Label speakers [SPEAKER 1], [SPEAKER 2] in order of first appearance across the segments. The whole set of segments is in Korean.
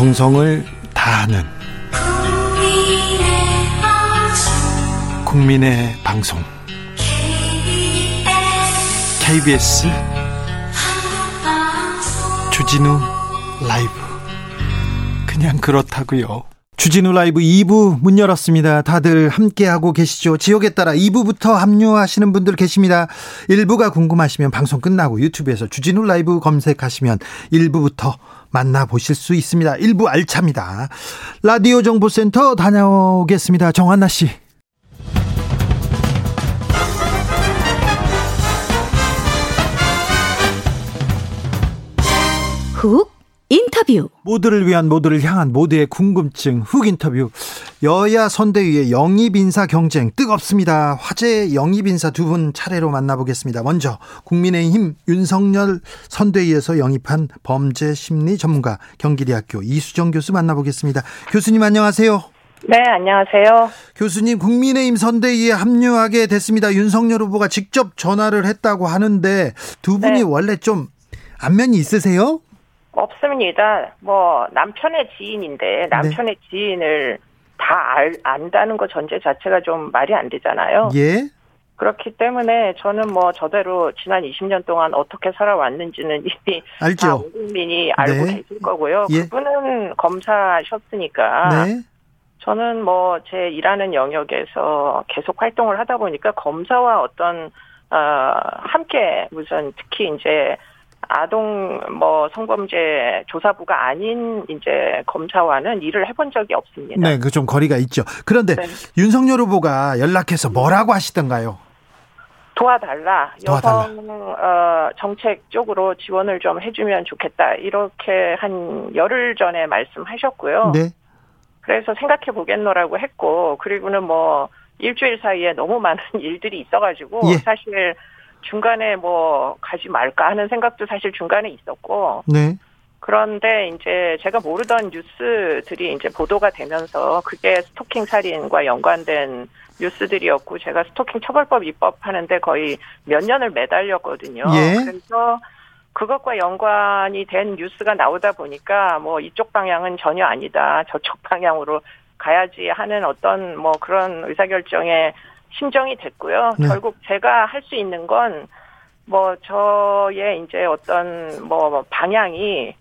[SPEAKER 1] 정성을 다하는 국민의 방송 KBS 주진우 라이브 그냥 그렇다고요. 주진우 라이브 2부 문 열었습니다. 다들 함께하고 계시죠? 지역에 따라 2부부터 합류하시는 분들 계십니다. 1부가 궁금하시면 방송 끝나고 유튜브에서 주진우 라이브 검색하시면 1부부터 만나보실 수 있습니다. 1부 알차입니다. 라디오 정보센터 다녀오겠습니다. 정한나 씨.
[SPEAKER 2] 훅 인터뷰
[SPEAKER 1] 모두를 위한 모두를 향한 모두의 궁금증 훅 인터뷰 여야 선대위의 영입 인사 경쟁 뜨겁습니다. 화제 영입 인사 두 분 차례로 만나보겠습니다. 먼저 국민의힘 윤석열 선대위에서 영입한 범죄 심리 전문가 경기대학교 이수정 교수 만나보겠습니다. 교수님 안녕하세요.
[SPEAKER 3] 네, 안녕하세요.
[SPEAKER 1] 교수님 국민의힘 선대위에 합류하게 됐습니다. 윤석열 후보가 직접 전화를 했다고 하는데 두 분이 네. 원래 좀 안면이 있으세요?
[SPEAKER 3] 없습니다. 뭐 남편의 지인인데 남편의 네. 지인을 다 알, 안다는 것 전제 자체가 좀 말이 안 되잖아요.
[SPEAKER 1] 예.
[SPEAKER 3] 그렇기 때문에 저는 뭐 저대로 지난 20년 동안 어떻게 살아왔는지는 이미
[SPEAKER 1] 알죠.
[SPEAKER 3] 국민이 알고 네. 계실 거고요. 예. 그분은 검사셨으니까 네. 저는 뭐 제 일하는 영역에서 계속 활동을 하다 보니까 검사와 어떤 어 함께 무슨 특히 이제 아동 뭐 성범죄 조사부가 아닌 이제 검사와는 일을 해본 적이 없습니다.
[SPEAKER 1] 네, 그 좀 거리가 있죠. 그런데 네. 윤석열 후보가 연락해서 뭐라고 하시던가요?
[SPEAKER 3] 도와달라. 도와달라. 여성 어, 정책 쪽으로 지원을 좀 해주면 좋겠다. 이렇게 한 열흘 전에 말씀하셨고요.
[SPEAKER 1] 네.
[SPEAKER 3] 그래서 생각해 보겠노라고 했고 그리고는 뭐 일주일 사이에 너무 많은 일들이 있어가지고 예. 사실 중간에 뭐 가지 말까 하는 생각도 사실 중간에 있었고.
[SPEAKER 1] 네.
[SPEAKER 3] 그런데 이제 제가 모르던 뉴스들이 이제 보도가 되면서 그게 스토킹 살인과 연관된 뉴스들이었고 제가 스토킹 처벌법 입법하는데 거의 몇 년을 매달렸거든요.
[SPEAKER 1] 예.
[SPEAKER 3] 그래서 그것과 연관이 된 뉴스가 나오다 보니까 뭐 이쪽 방향은 전혀 아니다. 저쪽 방향으로 가야지 하는 어떤 뭐 그런 의사결정에 신정이 됐고요. 네. 결국 제가 할 수 있는 건 뭐 저의 이제 어떤 뭐 방향이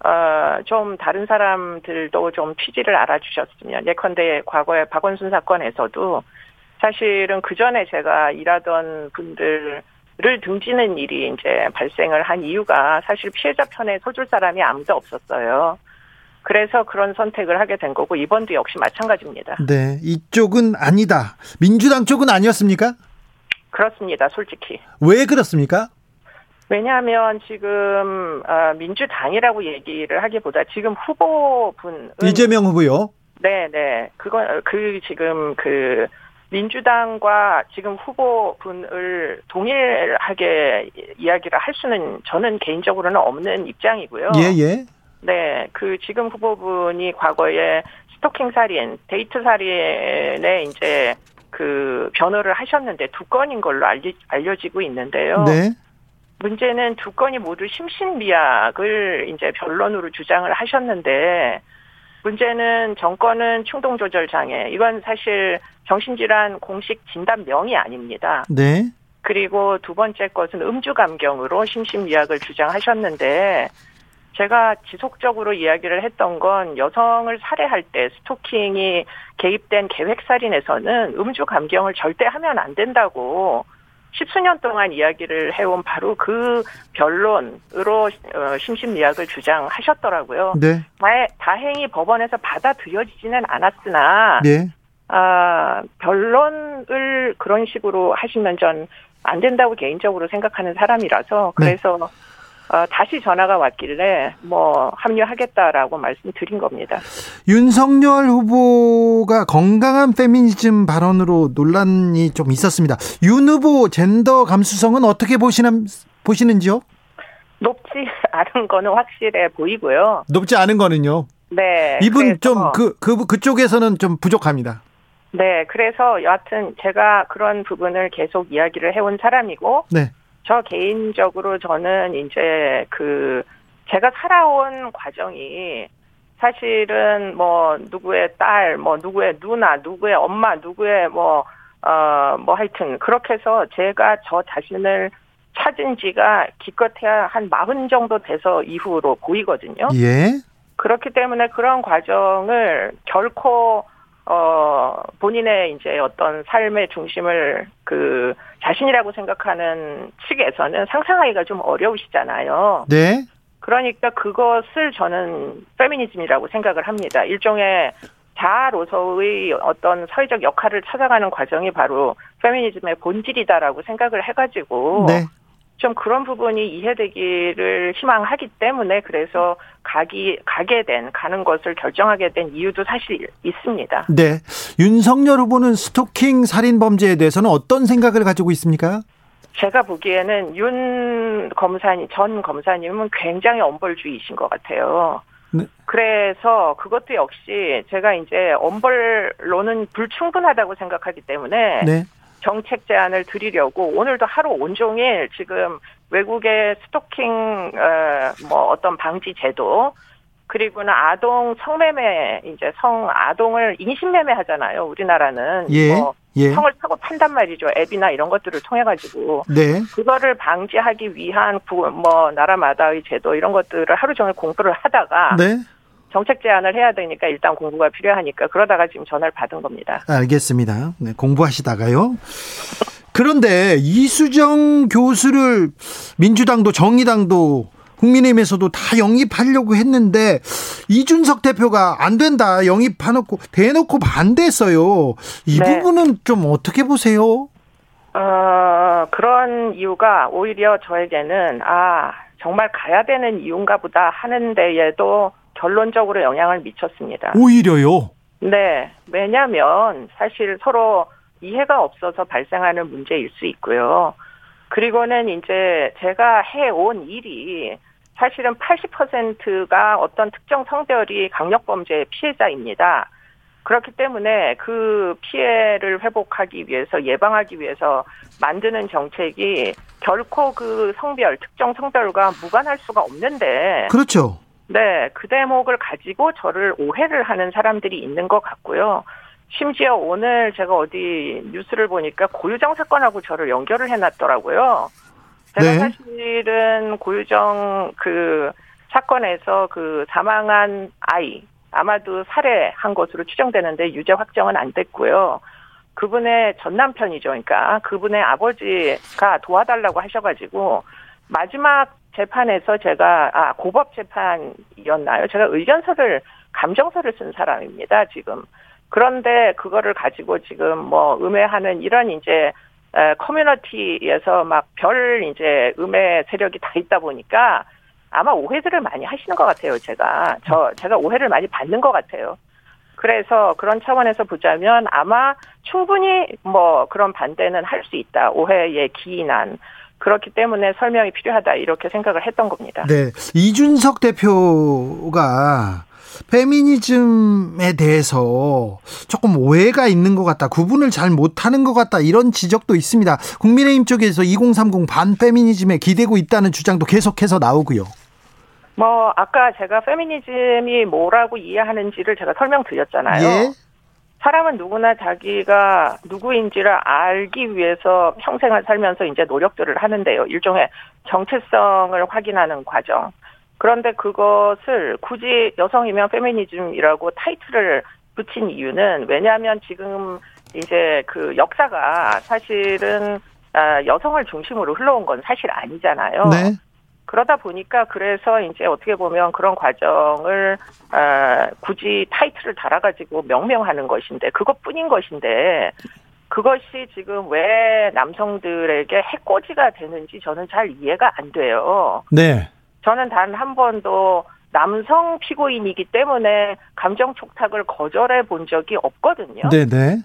[SPEAKER 3] 어좀 다른 사람들도 좀 취지를 알아주셨으면 예컨대 과거에 박원순 사건에서도 사실은 그 전에 제가 일하던 분들을 등지는 일이 이제 발생을 한 이유가 사실 피해자 편에 서줄 사람이 아무도 없었어요. 그래서 그런 선택을 하게 된 거고 이번도 역시 마찬가지입니다.
[SPEAKER 1] 네, 이쪽은 아니다. 민주당 쪽은 아니었습니까?
[SPEAKER 3] 그렇습니다. 솔직히.
[SPEAKER 1] 왜 그렇습니까?
[SPEAKER 3] 왜냐하면 지금 어, 민주당이라고 얘기를 하기보다 지금 후보분
[SPEAKER 1] 이재명 후보요.
[SPEAKER 3] 네, 네. 그건 그 지금 그 민주당과 지금 후보분을 동일하게 이야기를 할 수는 저는 개인적으로는 없는 입장이고요.
[SPEAKER 1] 예, 예.
[SPEAKER 3] 네, 그 지금 후보분이 과거에 스토킹 살인, 데이트 살인에 이제 그 변호를 하셨는데 두 건인 걸로 알리, 알려지고 있는데요.
[SPEAKER 1] 네.
[SPEAKER 3] 문제는 두 건이 모두 심신미약을 이제 변론으로 주장을 하셨는데 문제는 정권은 충동조절 장애. 이건 사실 정신질환 공식 진단명이 아닙니다.
[SPEAKER 1] 네.
[SPEAKER 3] 그리고 두 번째 것은 음주 감경으로 심신미약을 주장하셨는데 제가 지속적으로 이야기를 했던 건 여성을 살해할 때 스토킹이 개입된 계획살인에서는 음주 감경을 절대 하면 안 된다고 십수년 동안 이야기를 해온 바로 그 변론으로 어, 심신미약을 주장하셨더라고요.
[SPEAKER 1] 네.
[SPEAKER 3] 다행히 법원에서 받아들여지지는 않았으나
[SPEAKER 1] 네.
[SPEAKER 3] 아, 변론을 그런 식으로 하시면 전 안 된다고 개인적으로 생각하는 사람이라서 네. 그래서 네. 어, 다시 전화가 왔길래 뭐 합류하겠다라고 말씀드린 겁니다.
[SPEAKER 1] 윤석열 후보가 건강한 페미니즘 발언으로 논란이 좀 있었습니다. 윤 후보 젠더 감수성은 어떻게 보시는 보시는지요?
[SPEAKER 3] 높지 않은 거는 확실해 보이고요.
[SPEAKER 1] 높지 않은 거는요?
[SPEAKER 3] 네.
[SPEAKER 1] 이분 좀 그 그, 그쪽에서는 좀 부족합니다.
[SPEAKER 3] 네, 그래서 여하튼 제가 그런 부분을 계속 이야기를 해온 사람이고,
[SPEAKER 1] 네.
[SPEAKER 3] 저 개인적으로 저는 이제 그 제가 살아온 과정이 사실은 뭐 누구의 딸, 뭐 누구의 누나, 누구의 엄마, 누구의 뭐, 어, 뭐 하여튼 그렇게 해서 제가 저 자신을 찾은 지가 기껏해야 한 마흔 정도 돼서 이후로 보이거든요.
[SPEAKER 1] 예.
[SPEAKER 3] 그렇기 때문에 그런 과정을 결코 어 본인의 이제 어떤 삶의 중심을 그 자신이라고 생각하는 측에서는 상상하기가 좀 어려우시잖아요.
[SPEAKER 1] 네.
[SPEAKER 3] 그러니까 그것을 저는 페미니즘이라고 생각을 합니다. 일종의 자아로서의 어떤 사회적 역할을 찾아가는 과정이 바로 페미니즘의 본질이다라고 생각을 해가지고
[SPEAKER 1] 네.
[SPEAKER 3] 좀 그런 부분이 이해되기를 희망하기 때문에 그래서 가기 가게 된 가는 것을 결정하게 된 이유도 사실 있습니다.
[SPEAKER 1] 네. 윤석열 후보는 스토킹 살인 범죄에 대해서는 어떤 생각을 가지고 있습니까?
[SPEAKER 3] 제가 보기에는 윤 검사님 전 검사님은 굉장히 엄벌주의이신 것 같아요.
[SPEAKER 1] 네.
[SPEAKER 3] 그래서 그것도 역시 제가 이제 엄벌로는 불충분하다고 생각하기 때문에
[SPEAKER 1] 네.
[SPEAKER 3] 정책 제안을 드리려고 오늘도 하루 온종일 지금 외국의 스토킹 어, 뭐 어떤 방지 제도 그리고는 아동 성매매 이제 성 아동을 인신매매 하잖아요. 우리나라는
[SPEAKER 1] 예.
[SPEAKER 3] 뭐
[SPEAKER 1] 예.
[SPEAKER 3] 성을 타고 판단 말이죠. 앱이나 이런 것들을 통해 가지고
[SPEAKER 1] 네.
[SPEAKER 3] 그거를 방지하기 위한 구- 뭐 나라마다의 제도 이런 것들을 하루 종일 공부를 하다가
[SPEAKER 1] 네.
[SPEAKER 3] 정책 제안을 해야 되니까 일단 공부가 필요하니까 그러다가 지금 전화를 받은 겁니다.
[SPEAKER 1] 알겠습니다. 네, 공부하시다가요. 그런데 이수정 교수를 민주당도 정의당도 국민의힘에서도 다 영입하려고 했는데 이준석 대표가 안 된다 영입해놓고 대놓고 반대했어요. 이
[SPEAKER 3] 네.
[SPEAKER 1] 부분은 좀 어떻게 보세요?
[SPEAKER 3] 어, 그런 이유가 오히려 저에게는, 아, 정말 가야 되는 이유인가 보다 하는 데에도 결론적으로 영향을 미쳤습니다.
[SPEAKER 1] 오히려요.
[SPEAKER 3] 네. 왜냐면 사실 서로 이해가 없어서 발생하는 문제일 수 있고요. 그리고는 이제 제가 해온 일이 사실은 80%가 어떤 특정 성별이 강력범죄의 피해자입니다. 그렇기 때문에 그 피해를 회복하기 위해서 예방하기 위해서 만드는 정책이 결코 그 성별, 특정 성별과 무관할 수가 없는데
[SPEAKER 1] 그렇죠.
[SPEAKER 3] 네, 그 대목을 가지고 저를 오해를 하는 사람들이 있는 것 같고요. 심지어 오늘 제가 어디 뉴스를 보니까 고유정 사건하고 저를 연결을 해놨더라고요. 제가
[SPEAKER 1] 네.
[SPEAKER 3] 사실은 고유정 그 사건에서 그 사망한 아이 아마도 살해한 것으로 추정되는데 유죄 확정은 안 됐고요. 그분의 전 남편이죠. 그러니까 그분의 아버지가 도와달라고 하셔가지고 마지막 재판에서 제가 아 고법 재판이었나요? 제가 의견서를 감정서를 쓴 사람입니다. 지금 그런데 그거를 가지고 지금 뭐 음해하는 이런 이제 에, 커뮤니티에서 막 별 이제 음해 세력이 다 있다 보니까 아마 오해들을 많이 하시는 것 같아요. 제가 저 제가 오해를 많이 받는 것 같아요. 그래서 그런 차원에서 보자면 아마 충분히 뭐 그런 반대는 할 수 있다. 오해에 기인한 그렇기 때문에 설명이 필요하다 이렇게 생각을 했던 겁니다.
[SPEAKER 1] 네. 이준석 대표가 페미니즘에 대해서 조금 오해가 있는 것 같다. 구분을 잘 못하는 것 같다. 이런 지적도 있습니다. 국민의힘 쪽에서 2030 반페미니즘에 기대고 있다는 주장도 계속해서 나오고요.
[SPEAKER 3] 뭐 아까 제가 페미니즘이 뭐라고 이해하는지를 제가 설명드렸잖아요.
[SPEAKER 1] 예.
[SPEAKER 3] 사람은 누구나 자기가 누구인지를 알기 위해서 평생을 살면서 이제 노력들을 하는데요. 일종의 정체성을 확인하는 과정. 그런데 그것을 굳이 여성이면 페미니즘이라고 타이틀을 붙인 이유는 왜냐하면 지금 이제 그 역사가 사실은 아, 여성을 중심으로 흘러온 건 사실 아니잖아요.
[SPEAKER 1] 네.
[SPEAKER 3] 그러다 보니까 그래서 이제 어떻게 보면 그런 과정을 아, 굳이 타이틀을 달아가지고 명명하는 것인데 그것뿐인 것인데 그것이 지금 왜 남성들에게 해코지가 되는지 저는 잘 이해가 안 돼요.
[SPEAKER 1] 네.
[SPEAKER 3] 저는 단 한 번도 남성 피고인이기 때문에 감정 촉탁을 거절해 본 적이 없거든요.
[SPEAKER 1] 네, 네.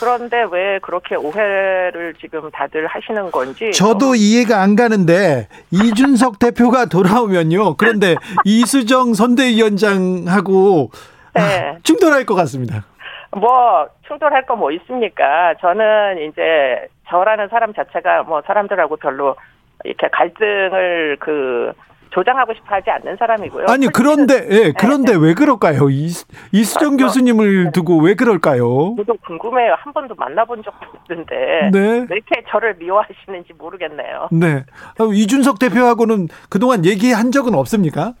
[SPEAKER 3] 그런데 왜 그렇게 오해를 지금 다들 하시는 건지
[SPEAKER 1] 저도 이해가 안 가는데 이준석 대표가 돌아오면요. 그런데 이수정 선대위원장하고 아,
[SPEAKER 3] 네.
[SPEAKER 1] 충돌할 것 같습니다.
[SPEAKER 3] 뭐 충돌할 거 뭐 있습니까? 저는 이제 저라는 사람 자체가 뭐 사람들하고 별로 이렇게 갈등을 그 조장하고 싶어 하지 않는 사람이고요.
[SPEAKER 1] 아니 그런데 예, 그런데 네. 왜 그럴까요? 이, 이수정 맞죠? 교수님을 두고 왜 그럴까요?
[SPEAKER 3] 저도 궁금해요. 한 번도 만나본 적도 없는데 네. 왜 이렇게 저를 미워하시는지 모르겠네요.
[SPEAKER 1] 네. 이준석 대표하고는 그동안 얘기한 적은 없습니까?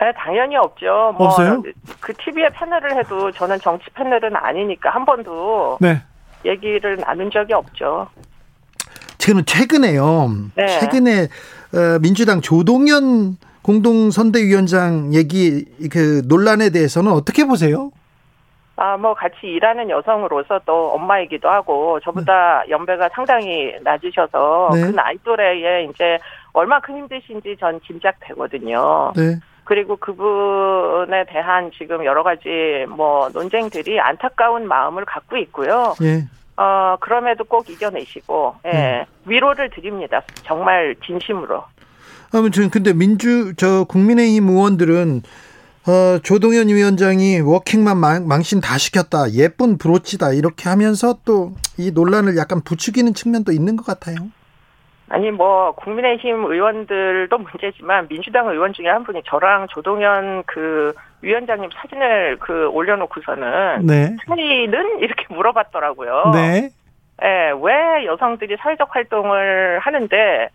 [SPEAKER 3] 네, 당연히 없죠.
[SPEAKER 1] 뭐 없어요?
[SPEAKER 3] 그 TV에 패널을 해도 저는 정치 패널은 아니니까 한 번도 네. 얘기를 나눈 적이 없죠.
[SPEAKER 1] 지금은 최근에요. 네. 최근에 어, 민주당 조동현 공동선대위원장 얘기 그 논란에 대해서는 어떻게 보세요?
[SPEAKER 3] 아, 뭐 같이 일하는 여성으로서 또 엄마이기도 하고 저보다 네. 연배가 상당히 낮으셔서 네. 그 나이 또래에 이제 얼마큼 힘드신지 전 짐작되거든요. 네. 그리고 그분에 대한 지금 여러 가지 뭐 논쟁들이 안타까운 마음을 갖고 있고요. 예. 어, 그럼에도 꼭 이겨내시고, 예, 네. 위로를 드립니다. 정말 진심으로.
[SPEAKER 1] 아무튼, 근데 민주, 저, 국민의힘 의원들은, 어, 조동현 위원장이 워킹맘 망, 망신 다 시켰다. 예쁜 브로치다. 이렇게 하면서 또 이 논란을 약간 부추기는 측면도 있는 것 같아요.
[SPEAKER 3] 아니 뭐 국민의힘 의원들도 문제지만 민주당 의원 중에 한 분이 저랑 조동현 그 위원장님 사진을 그 올려놓고서는 네. 차이는 이렇게 물어봤더라고요. 네. 예, 왜 여성들이 사회적 활동을 하는데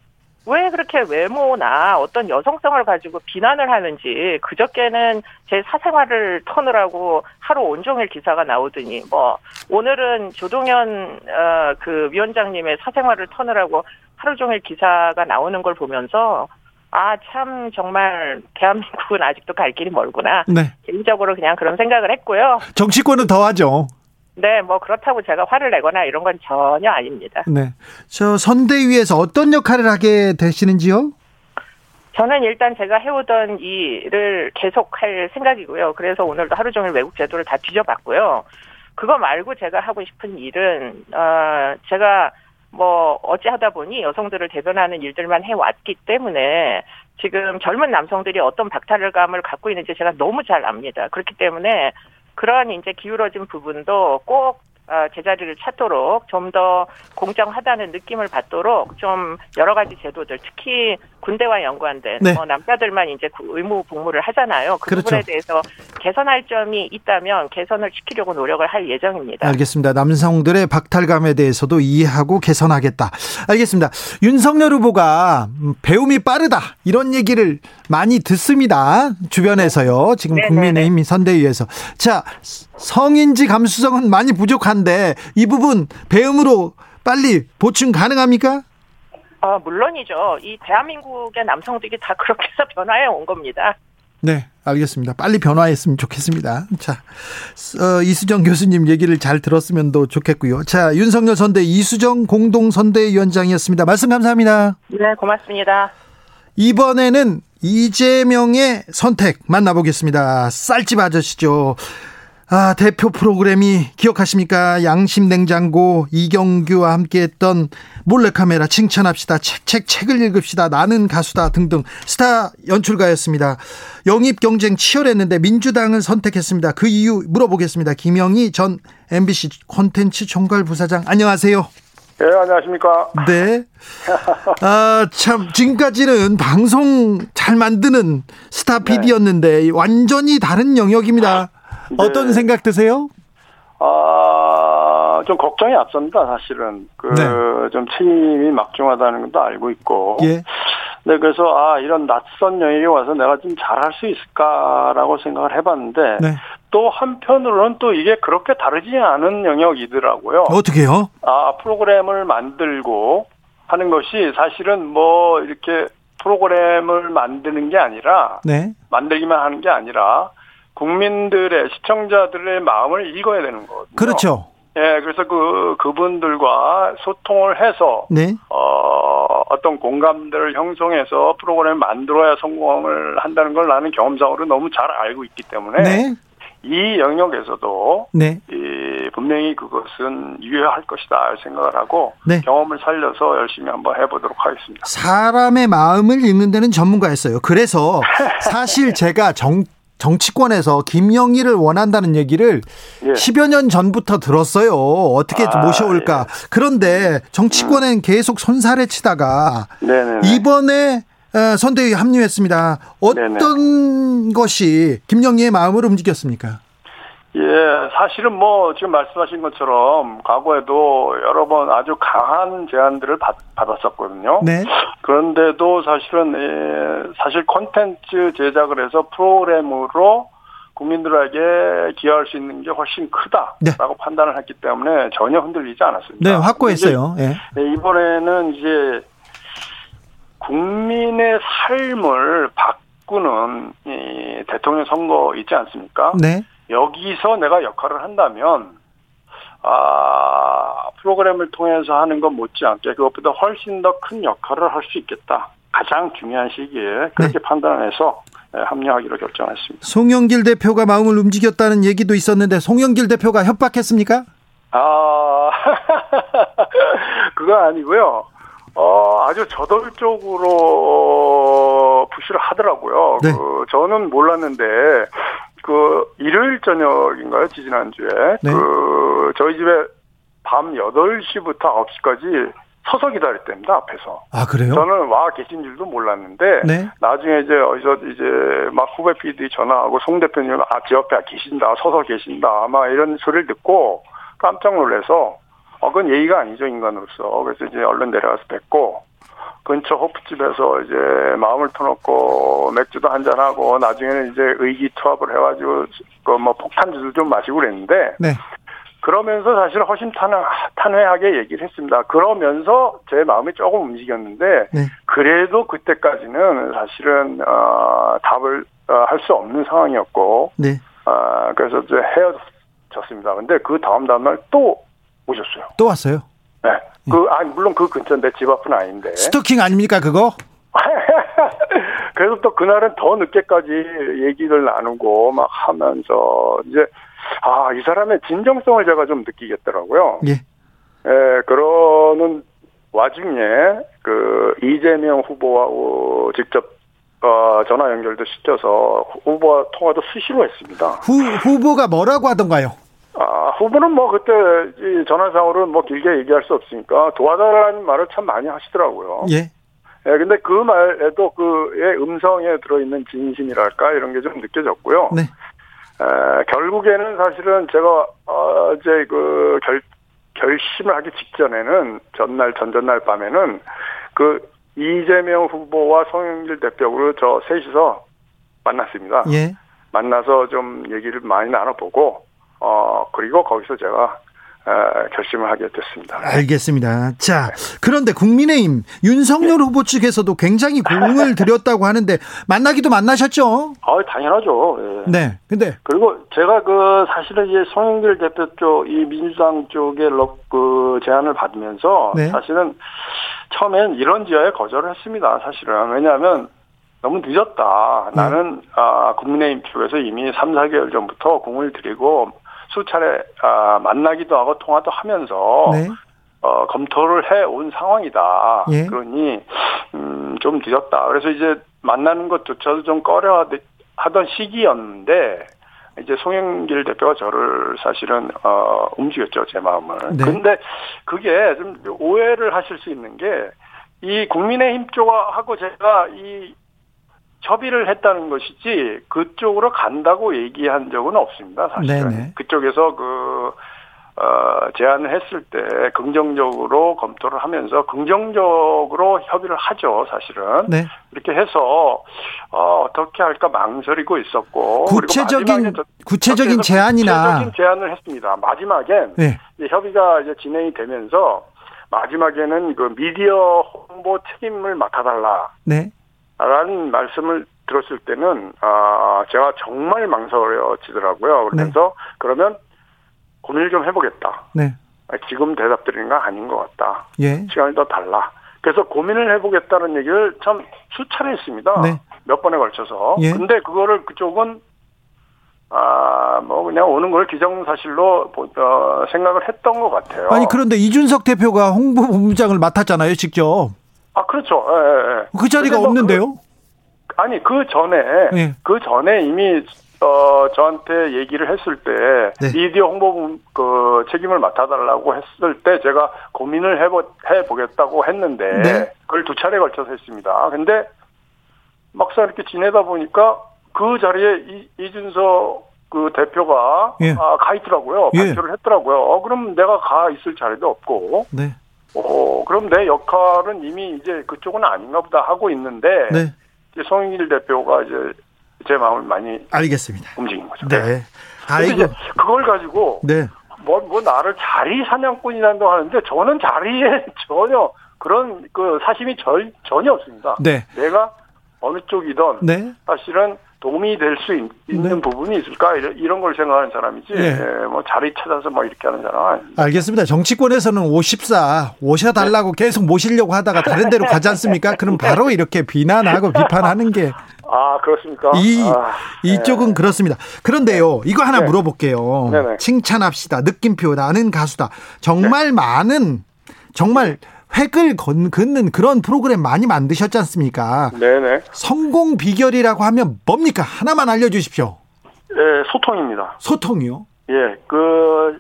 [SPEAKER 3] 왜 그렇게 외모나 어떤 여성성을 가지고 비난을 하는지 그저께는 제 사생활을 터느라고 하루 온종일 기사가 나오더니 뭐 오늘은 조동현 어, 그 위원장님의 사생활을 터느라고 하루 종일 기사가 나오는 걸 보면서 아, 참, 정말, 대한민국은 아직도 갈 길이 멀구나. 네. 개인적으로 그냥 그런 생각을 했고요.
[SPEAKER 1] 정치권은 더 하죠.
[SPEAKER 3] 네, 뭐, 그렇다고 제가 화를 내거나 이런 건 전혀 아닙니다.
[SPEAKER 1] 네. 저 선대위에서 어떤 역할을 하게 되시는지요?
[SPEAKER 3] 저는 일단 제가 해오던 일을 계속 할 생각이고요. 그래서 오늘도 하루 종일 외국 제도를 다 뒤져봤고요. 그거 말고 제가 하고 싶은 일은, 어, 제가 뭐 어찌하다 보니 여성들을 대변하는 일들만 해왔기 때문에 지금 젊은 남성들이 어떤 박탈감을 갖고 있는지 제가 너무 잘 압니다. 그렇기 때문에 그러한 이제 기울어진 부분도 꼭 어, 제자리를 찾도록 좀 더 공정하다는 느낌을 받도록 좀 여러 가지 제도들 특히 군대와 연관된 네. 뭐 남자들만 이제 의무 복무를 하잖아요. 그 그렇죠. 부분에 대해서 개선할 점이 있다면 개선을 시키려고 노력을 할 예정입니다.
[SPEAKER 1] 알겠습니다. 남성들의 박탈감에 대해서도 이해하고 개선하겠다. 알겠습니다. 윤석열 후보가 배움이 빠르다 이런 얘기를 많이 듣습니다. 주변에서요. 지금 네네네. 국민의힘 선대위에서 자 성인지 감수성은 많이 부족한데 이 부분 배움으로 빨리 보충 가능합니까?
[SPEAKER 3] 아, 물론이죠. 이 대한민국의 남성들이 다 그렇게 해서 변화해 온 겁니다.
[SPEAKER 1] 네, 알겠습니다. 빨리 변화했으면 좋겠습니다. 자, 어, 이수정 교수님 얘기를 잘 들었으면 더 좋겠고요. 자, 윤석열 선대 이수정 공동선대위원장이었습니다. 말씀 감사합니다.
[SPEAKER 3] 네, 고맙습니다.
[SPEAKER 1] 이번에는 이재명의 선택 만나보겠습니다. 쌀집 아저씨죠. 아, 대표 프로그램이 기억하십니까? 양심 냉장고 이경규와 함께 했던 몰래카메라 칭찬합시다. 책, 책, 책을 읽읍시다. 나는 가수다 등등 스타 연출가였습니다. 영입 경쟁 치열했는데 민주당을 선택했습니다. 그 이유 물어보겠습니다. 김영희 전 MBC 콘텐츠 총괄 부사장 안녕하세요.
[SPEAKER 4] 네, 안녕하십니까.
[SPEAKER 1] 네. 아, 참, 지금까지는 방송 잘 만드는 스타 PD였는데 네. 완전히 다른 영역입니다. 네. 어떤 생각 드세요?
[SPEAKER 4] 아, 좀 걱정이 앞섭니다, 사실은. 그, 네. 좀 책임이 막중하다는 것도 알고 있고. 예. 네, 그래서, 아, 이런 낯선 영역에 와서 내가 좀 잘할 수 있을까라고 생각을 해봤는데. 네. 또 한편으로는 또 이게 그렇게 다르지 않은 영역이더라고요.
[SPEAKER 1] 어떻게 요?
[SPEAKER 4] 아, 프로그램을 만들고 하는 것이 사실은 뭐, 이렇게 프로그램을 만드는 게 아니라. 네. 만들기만 하는 게 아니라. 국민들의 시청자들의 마음을 읽어야 되는 거거든요.
[SPEAKER 1] 그렇죠.
[SPEAKER 4] 예, 그래서 그 그분들과 소통을 해서 네. 어 어떤 공감대를 형성해서 프로그램을 만들어야 성공을 한다는 걸 나는 경험상으로 너무 잘 알고 있기 때문에 네. 이 영역에서도 네. 이 분명히 그것은 유효할 것이다 생각을 하고 네. 경험을 살려서 열심히 한번 해보도록 하겠습니다.
[SPEAKER 1] 사람의 마음을 읽는 데는 전문가였어요. 그래서 사실 제가 정 정치권에서 김영희를 원한다는 얘기를 예. 10여 년 전부터 들었어요. 어떻게 아, 모셔올까. 예. 그런데 정치권엔 음. 계속 손살에 치다가 네네네. 이번에 어, 선대위 합류했습니다. 어떤 네네. 것이 김영희의 마음을 움직였습니까?
[SPEAKER 4] 예, 사실은 뭐 지금 말씀하신 것처럼 과거에도 여러 번 아주 강한 제안들을 받, 받았었거든요. 네. 그런데도 사실은 예, 사실 콘텐츠 제작을 해서 프로그램으로 국민들에게 기여할 수 있는 게 훨씬 크다라고 네. 판단을 했기 때문에 전혀 흔들리지 않았습니다.
[SPEAKER 1] 네, 확고했어요. 예.
[SPEAKER 4] 네, 이번에는 이제 국민의 삶을 바꾸는 이 대통령 선거 있지 않습니까? 네. 여기서 내가 역할을 한다면 아 프로그램을 통해서 하는 것 못지않게 그것보다 훨씬 더 큰 역할을 할 수 있겠다. 가장 중요한 시기에 그렇게 네. 판단해서 네, 합류하기로 결정했습니다.
[SPEAKER 1] 송영길 대표가 마음을 움직였다는 얘기도 있었는데 송영길 대표가 협박했습니까?
[SPEAKER 4] 아 그거 아니고요. 어, 아주 저돌적으로 푸시를 하더라고요. 네. 그, 저는 몰랐는데, 그, 일요일 저녁인가요? 지지난주에. 네. 그, 저희 집에 밤 8시부터 9시까지 서서 기다렸답니다, 앞에서.
[SPEAKER 1] 아, 그래요?
[SPEAKER 4] 저는 와 계신 줄도 몰랐는데, 네. 나중에 이제 어디서 이제 막 후배 PD 전화하고 송 대표님은 아, 제 옆에 계신다, 서서 계신다, 아마 이런 소리를 듣고 깜짝 놀라서 어, 그건 예의가 아니죠, 인간으로서. 그래서 이제 얼른 내려가서 뵙고, 근처 호프집에서 이제 마음을 터놓고 맥주도 한잔하고, 나중에는 이제 의기투합을 해가지고, 그뭐 폭탄주도 좀 마시고 그랬는데, 네. 그러면서 사실 훨씬 탄회하게 얘기를 했습니다. 그러면서 제 마음이 조금 움직였는데, 네. 그래도 그때까지는 사실은, 어, 답을 어, 할 수 없는 상황이었고, 네. 어, 그래서 이제 헤어졌습니다. 근데 그 다음 다음날 또 오셨어요.
[SPEAKER 1] 또 왔어요?
[SPEAKER 4] 네. 그, 아니, 물론 그 근처인데 집 앞은 아닌데.
[SPEAKER 1] 스토킹 아닙니까, 그거?
[SPEAKER 4] 그래서 또 그날은 더 늦게까지 얘기를 나누고 막 하면서 이제 아, 이 사람의 진정성을 제가 좀 느끼겠더라고요. 예. 예, 그러는 와중에 그 이재명 후보와 직접 어, 전화 연결도 시켜서 후보와 통화도 수시로 했습니다.
[SPEAKER 1] 후, 후보가 뭐라고 하던가요?
[SPEAKER 4] 아, 후보는 뭐 그때 전화상으로 뭐 길게 얘기할 수 없으니까 도와달라는 말을 참 많이 하시더라고요. 예. 예, 근데 그 말에도 그의 음성에 들어있는 진심이랄까 이런 게 좀 느껴졌고요. 네. 에, 결국에는 사실은 제가 어, 이제 그 결, 결심을 하기 직전에는 전날 전전날 밤에는 그 이재명 후보와 송영길 대표로 저 셋이서 만났습니다. 예. 만나서 좀 얘기를 많이 나눠보고 어, 그리고 거기서 제가 어, 결심을 하게 됐습니다.
[SPEAKER 1] 알겠습니다. 자, 그런데 국민의힘 윤석열 네. 후보 측에서도 굉장히 공을 들였다고 하는데 만나기도 만나셨죠?
[SPEAKER 4] 아, 당연하죠.
[SPEAKER 1] 네. 네. 근데
[SPEAKER 4] 그리고 제가 그 사실은 이제 송영길 대표 쪽 이 민주당 쪽에 그 제안을 받으면서 네. 사실은 처음엔 이런 지하에 거절을 했습니다. 사실은 왜냐하면 너무 늦었다. 네. 나는 아, 국민의힘 쪽에서 이미 3, 4개월 전부터 공을 들이고 수차례 아, 만나기도 하고 통화도 하면서 네. 어, 검토를 해 온 상황이다. 예. 그러니 음, 좀 늦었다. 그래서 이제 만나는 것조차도 좀 꺼려 하던 시기였는데 이제 송영길 대표가 저를 사실은 어, 움직였죠 제 마음을. 네. 근데 그게 좀 오해를 하실 수 있는 게 이 국민의힘 쪽하고 제가 이 협의를 했다는 것이지 그쪽으로 간다고 얘기한 적은 없습니다. 사실은 네네. 그쪽에서 그 어, 제안을 했을 때 긍정적으로 검토를 하면서 긍정적으로 협의를 하죠, 사실은. 네. 이렇게 해서 어, 어떻게 할까 망설이고 있었고
[SPEAKER 1] 구체적인 구체적인 제안이나
[SPEAKER 4] 구체적인 제안을 했습니다. 마지막엔 네. 협의가 이제 진행이 되면서 마지막에는 그 미디어 홍보 책임을 맡아달라. 네. 라는 말씀을 들었을 때는 아 제가 정말 망설여지더라고요. 그래서 네. 그러면 고민을 좀 해보겠다. 네. 아, 지금 대답 드리는 건 아닌 것 같다. 예. 시간이 더 달라. 그래서 고민을 해보겠다는 얘기를 참 수차례 했습니다. 네. 몇 번에 걸쳐서. 예. 근데 그거를 그쪽은 아, 뭐, 그냥 오는 걸 기정사실로, 어, 생각을 했던 것 같아요.
[SPEAKER 1] 아니, 그런데 이준석 대표가 홍보본부장을 맡았잖아요, 직접.
[SPEAKER 4] 아, 그렇죠. 예, 예. 예.
[SPEAKER 1] 그 자리가 뭐 없는데요?
[SPEAKER 4] 그, 아니, 그 전에, 예. 그 전에 이미, 어, 저한테 얘기를 했을 때, 네. 미디어 홍보 그 책임을 맡아달라고 했을 때, 제가 고민을 해보, 해보겠다고 했는데, 네. 그걸 두 차례 걸쳐서 했습니다. 근데, 막상 이렇게 지내다 보니까 그 자리에 이, 이준석 그 대표가 예. 아, 가 있더라고요. 예. 발표를 했더라고요. 어, 그럼 내가 가 있을 자리도 없고. 네. 어, 그럼 내 역할은 이미 이제 그쪽은 아닌가 보다 하고 있는데. 네. 이제 송영길 대표가 이제 제 마음을 많이.
[SPEAKER 1] 알겠습니다.
[SPEAKER 4] 움직인 거죠.
[SPEAKER 1] 네. 아이고. 이제
[SPEAKER 4] 그걸 가지고. 네. 뭐, 뭐, 나를 자리 사냥꾼이란다고 하는데 저는 자리에 전혀 그런 그 사심이 절, 전혀 없습니다. 네. 내가 어느 쪽이든. 네. 사실은 도움이 될 수 있는 네. 부분이 있을까 이런, 이런 걸 생각하는 사람이지 네. 예, 뭐 자리 찾아서 뭐 이렇게 하는 사람은 아닙니다.
[SPEAKER 1] 알겠습니다. 정치권에서는 54 오셔달라고 네. 계속 모시려고 하다가 다른 데로 가지 않습니까? 그럼 바로 이렇게 비난하고 비판하는 게
[SPEAKER 4] 아, 그렇습니까?
[SPEAKER 1] 이, 아, 이쪽은 네. 그렇습니다. 그런데요, 이거 하나 네. 물어볼게요. 네네. 칭찬합시다. 느낌표 나는 가수다. 정말 네. 많은, 정말 획을 걷는 그런 프로그램 많이 만드셨지 않습니까?
[SPEAKER 4] 네네.
[SPEAKER 1] 성공 비결이라고 하면 뭡니까? 하나만 알려주십시오.
[SPEAKER 4] 예, 소통입니다.
[SPEAKER 1] 소통이요?
[SPEAKER 4] 예, 그,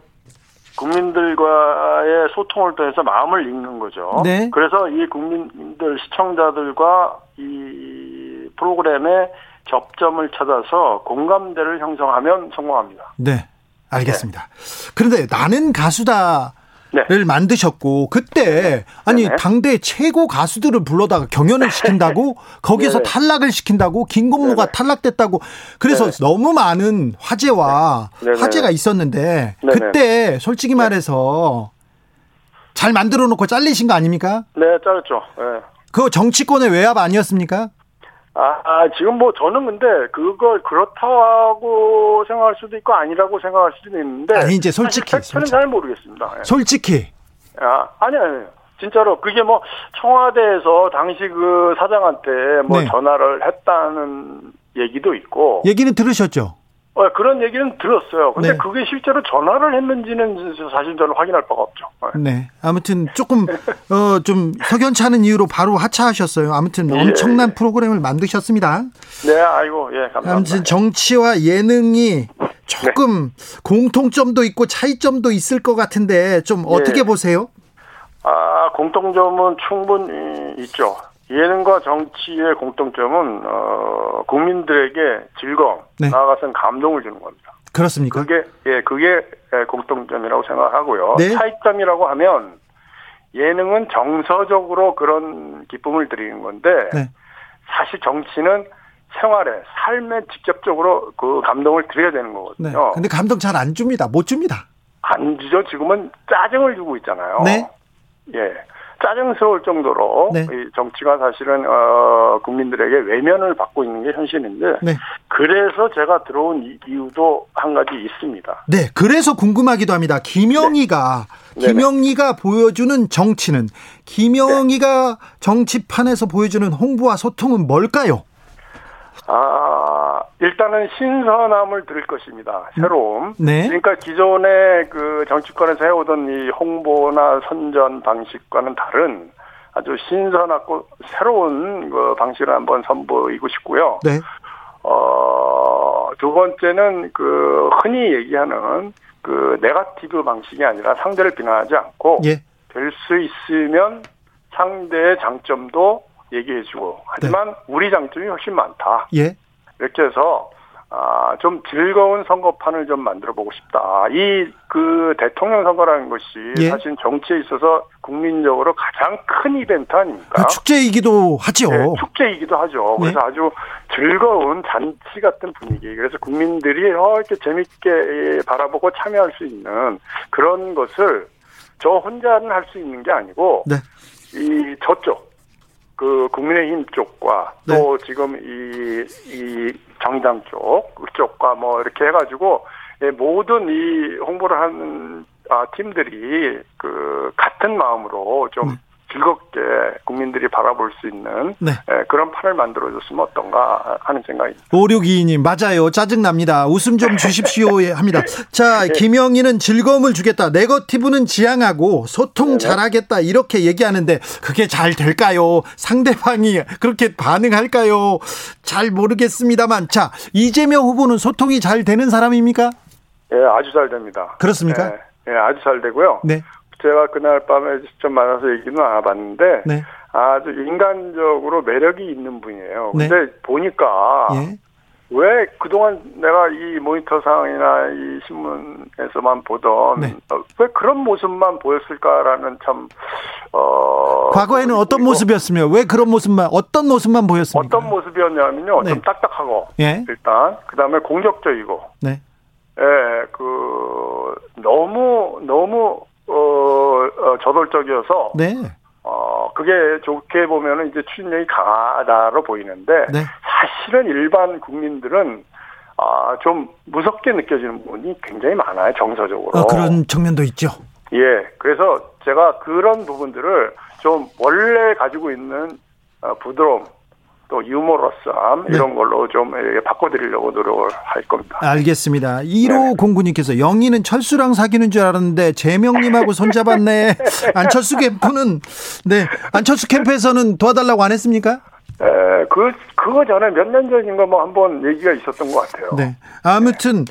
[SPEAKER 4] 국민들과의 소통을 통해서 마음을 읽는 거죠. 네. 그래서 이 국민들, 시청자들과 이 프로그램의 접점을 찾아서 공감대를 형성하면 성공합니다.
[SPEAKER 1] 네. 알겠습니다. 네. 그런데 나는 가수다 네. 를 만드셨고 그때 아니 네네. 당대 최고 가수들을 불러다가 경연을 시킨다고 거기서 네네. 탈락을 시킨다고 김건모가 네네. 탈락됐다고 그래서 너무 많은 화제와 화제가 있었는데 그때 솔직히 말해서 잘 만들어 놓고 잘리신 거 아닙니까?
[SPEAKER 4] 네, 잘렸죠. 네.
[SPEAKER 1] 그 정치권의 외압 아니었습니까?
[SPEAKER 4] 아, 아, 지금 뭐 저는 근데 그걸 그렇다고 생각할 수도 있고 아니라고 생각할 수도 있는데.
[SPEAKER 1] 아니, 이제 솔직히.
[SPEAKER 4] 저는 잘 모르겠습니다.
[SPEAKER 1] 예. 솔직히.
[SPEAKER 4] 아, 아니, 아니. 진짜로 그게 뭐 청와대에서 당시 그 사장한테 뭐 네. 전화를 했다는 얘기도 있고.
[SPEAKER 1] 얘기는 들으셨죠?
[SPEAKER 4] 어, 그런 얘기는 들었어요. 근데 네. 그게 실제로 전화를 했는지는 사실 저는 확인할 바가 없죠.
[SPEAKER 1] 네. 네. 아무튼 조금, 어, 좀 석연치 않은 이유로 바로 하차하셨어요. 아무튼 예, 엄청난 예. 프로그램을 만드셨습니다.
[SPEAKER 4] 네, 아이고, 예, 감사합니다.
[SPEAKER 1] 아무튼 정치와 예능이 조금 네. 공통점도 있고 차이점도 있을 것 같은데 좀 어떻게 예. 보세요?
[SPEAKER 4] 아, 공통점은 충분히 있죠. 예능과 정치의 공통점은 어, 국민들에게 즐거움, 네. 나아가서는 감동을 주는 겁니다.
[SPEAKER 1] 그렇습니까?
[SPEAKER 4] 그게 예, 그게 공통점이라고 생각하고요. 네. 차이점이라고 하면 예능은 정서적으로 그런 기쁨을 드리는 건데 네. 사실 정치는 생활에 삶에 직접적으로 그 감동을 드려야 되는 거거든요.
[SPEAKER 1] 네. 근데 감동 잘 안 줍니다. 못 줍니다.
[SPEAKER 4] 안 주죠. 지금은 짜증을 주고 있잖아요. 네. 예. 짜증스러울 정도로 네. 이 정치가 사실은 어, 국민들에게 외면을 받고 있는 게 현실인데 네. 그래서 제가 들어온 이유도 한 가지 있습니다.
[SPEAKER 1] 네, 그래서 궁금하기도 합니다. 김영희가 네. 김영희가 보여주는 정치는 김영희가 정치판에서 보여주는 홍보와 소통은 뭘까요?
[SPEAKER 4] 아, 일단은 신선함을 들을 것입니다. 새로움. 네. 그러니까 기존의 그 정치권에서 해오던 이 홍보나 선전 방식과는 다른 아주 신선하고 새로운 그 방식을 한번 선보이고 싶고요. 네. 어, 두 번째는 그 흔히 얘기하는 그 네가티브 방식이 아니라 상대를 비난하지 않고 예. 될수 있으면 상대의 장점도 얘기해주고 하지만 네. 우리 장점이 훨씬 많다. 예. 이렇게 해서 아, 좀 즐거운 선거판을 좀 만들어 보고 싶다. 이 그 대통령 선거라는 것이 예. 사실 정치에 있어서 국민적으로 가장 큰 이벤트 아닙니까? 그
[SPEAKER 1] 축제이기도 하죠. 네,
[SPEAKER 4] 축제이기도 하죠. 네. 그래서 아주 즐거운 잔치 같은 분위기. 그래서 국민들이 어, 이렇게 재밌게 바라보고 참여할 수 있는 그런 것을 저 혼자는 할 수 있는 게 아니고 네. 이 저쪽 그 국민의힘 쪽과 네. 또 지금 이, 이 정당 쪽, 그쪽과 뭐 이렇게 해가지고 예, 모든 이 홍보를 하는 아, 팀들이 그 같은 마음으로 좀 네. 즐겁게 국민들이 바라볼 수 있는 네. 예, 그런 판을 만들어줬으면 어떤가 하는 생각입니다.
[SPEAKER 1] 5622님 맞아요. 짜증납니다. 웃음 좀 주십시오 합니다. 자 네. 김영희는 즐거움을 주겠다. 네거티브는 지향하고 소통 네. 잘하겠다 이렇게 얘기하는데 그게 잘 될까요? 상대방이 그렇게 반응할까요? 잘 모르겠습니다,만 자 이재명 후보는 소통이 잘 되는 사람입니까?
[SPEAKER 4] 예, 아주 잘 됩니다.
[SPEAKER 1] 그렇습니까?
[SPEAKER 4] 예, 예 아주 잘 되고요. 네. 제가 그날 밤에 직접 만나서 얘기는 안 해봤는데 네. 아주 인간적으로 매력이 있는 분이에요. 네. 근데 보니까 예. 왜 그동안 내가 이 모니터상이나 이 신문에서만 보던 네. 어, 왜 그런 모습만 보였을까라는 참
[SPEAKER 1] 어. 과거에는 어떤 모습이었으며 왜 그런 모습만 어떤 모습만 보였습니까?
[SPEAKER 4] 어떤 모습이었냐면요. 네. 좀 딱딱하고 예. 일단 그다음에 공격적이고. 네. 예, 그 너무 너무 어, 어 저돌적이어서 네. 어, 그게 좋게 보면은 이제 추진력이 강하다로 보이는데, 네. 사실은 일반 국민들은, 아, 좀 무섭게 느껴지는 부분이 굉장히 많아요, 정서적으로.
[SPEAKER 1] 어, 그런 측면도 있죠.
[SPEAKER 4] 예. 그래서 제가 그런 부분들을 좀 원래 가지고 있는 어, 부드러움, 또 유머러스함 네. 이런 걸로 좀 바꿔드리려고 노력을 할 겁니다.
[SPEAKER 1] 알겠습니다. 1호 공구님께서 영희는 철수랑 사귀는 줄 알았는데 재명님하고 손잡았네. 안철수 캠프는 네 안철수 캠프에서는 도와달라고 안 했습니까?
[SPEAKER 4] 에, 그 그거 전에 몇 년 전인가 뭐 한번 얘기가 있었던 것 같아요. 네.
[SPEAKER 1] 아무튼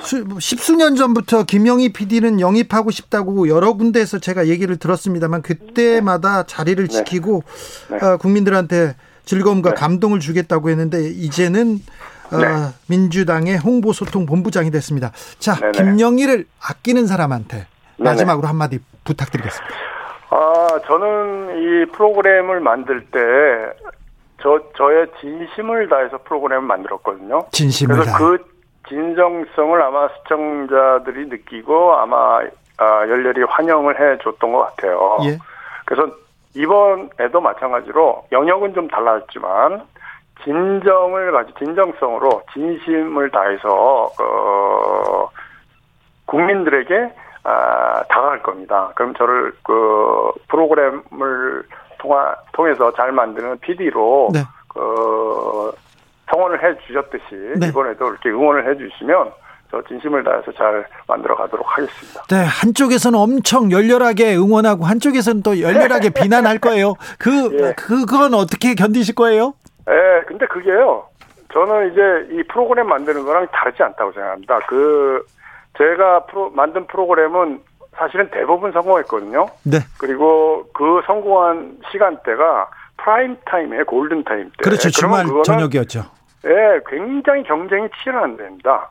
[SPEAKER 1] 수, 십수년 전부터 김영희 PD는 영입하고 싶다고 여러 군데에서 제가 얘기를 들었습니다만 그때마다 자리를 네. 지키고 네. 어, 국민들한테 즐거움과 네. 감동을 주겠다고 했는데 이제는 어, 네. 어, 민주당의 홍보소통 본부장이 됐습니다. 자, 네네. 김영희를 아끼는 사람한테 마지막으로 한마디 부탁드리겠습니다.
[SPEAKER 4] 아, 저는 이 프로그램을 만들 때 저, 저의 진심을 다해서 프로그램을 만들었거든요.
[SPEAKER 1] 진심을
[SPEAKER 4] 그래서 그 진정성을 아마 시청자들이 느끼고 아마 아, 열렬히 환영을 해 줬던 것 같아요. 예. 그래서 이번에도 마찬가지로 영역은 좀 달랐지만 진정을 가지 진정성으로 진심을 다해서 어, 국민들에게 아, 다가갈 겁니다. 그럼 저를 그 프로그램을 통하, 통해서 잘 만드는 PD로 네. 그 성원을 해 주셨듯이 네. 이번에도 이렇게 응원을 해 주시면 저 진심을 다해서 잘 만들어 가도록 하겠습니다.
[SPEAKER 1] 네, 한쪽에서는 엄청 열렬하게 응원하고 한쪽에서는 또 열렬하게 비난할 거예요. 그 예. 그건 어떻게 견디실 거예요?
[SPEAKER 4] 예, 근데 그게요. 저는 이제 이 프로그램 만드는 거랑 다르지 않다고 생각합니다. 그 제가 프로, 만든 프로그램은 사실은 대부분 성공했거든요. 네. 그리고 그 성공한 시간대가 프라임 타임에 골든 타임 때.
[SPEAKER 1] 그렇죠. 주말 저녁이었죠.
[SPEAKER 4] 예, 굉장히 경쟁이 치열한 데입니다.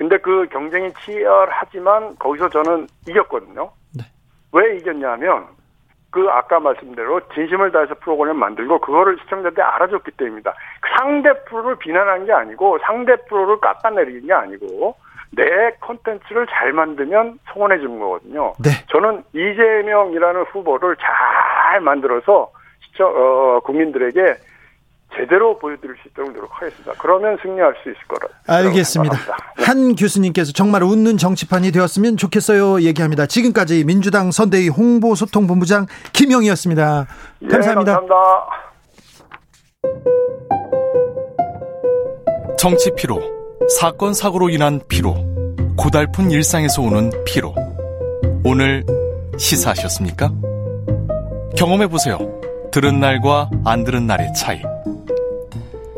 [SPEAKER 4] 근데 그 경쟁이 치열하지만 거기서 저는 이겼거든요. 네. 왜 이겼냐면 그 아까 말씀대로 진심을 다해서 프로그램 만들고 그거를 시청자들이 알아줬기 때문입니다. 상대 프로를 비난한 게 아니고 상대 프로를 깎아내리는 게 아니고 내 콘텐츠를 잘 만들면 성원해 주는 거거든요. 네. 저는 이재명이라는 후보를 잘 만들어서 시청 어, 국민들에게 제대로 보여드릴 수 있도록 노력하겠습니다. 그러면 승리할 수 있을 거라.
[SPEAKER 1] 알겠습니다. 네. 한 교수님께서 정말 웃는 정치판이 되었으면 좋겠어요. 얘기합니다. 지금까지 민주당 선대위 홍보소통본부장 김영희였습니다. 감사합니다.
[SPEAKER 4] 네, 감사합니다.
[SPEAKER 5] 정치 피로, 사건 사고로 인한 피로, 고달픈 일상에서 오는 피로. 오늘 시사하셨습니까? 경험해 보세요. 들은 날과 안 들은 날의 차이.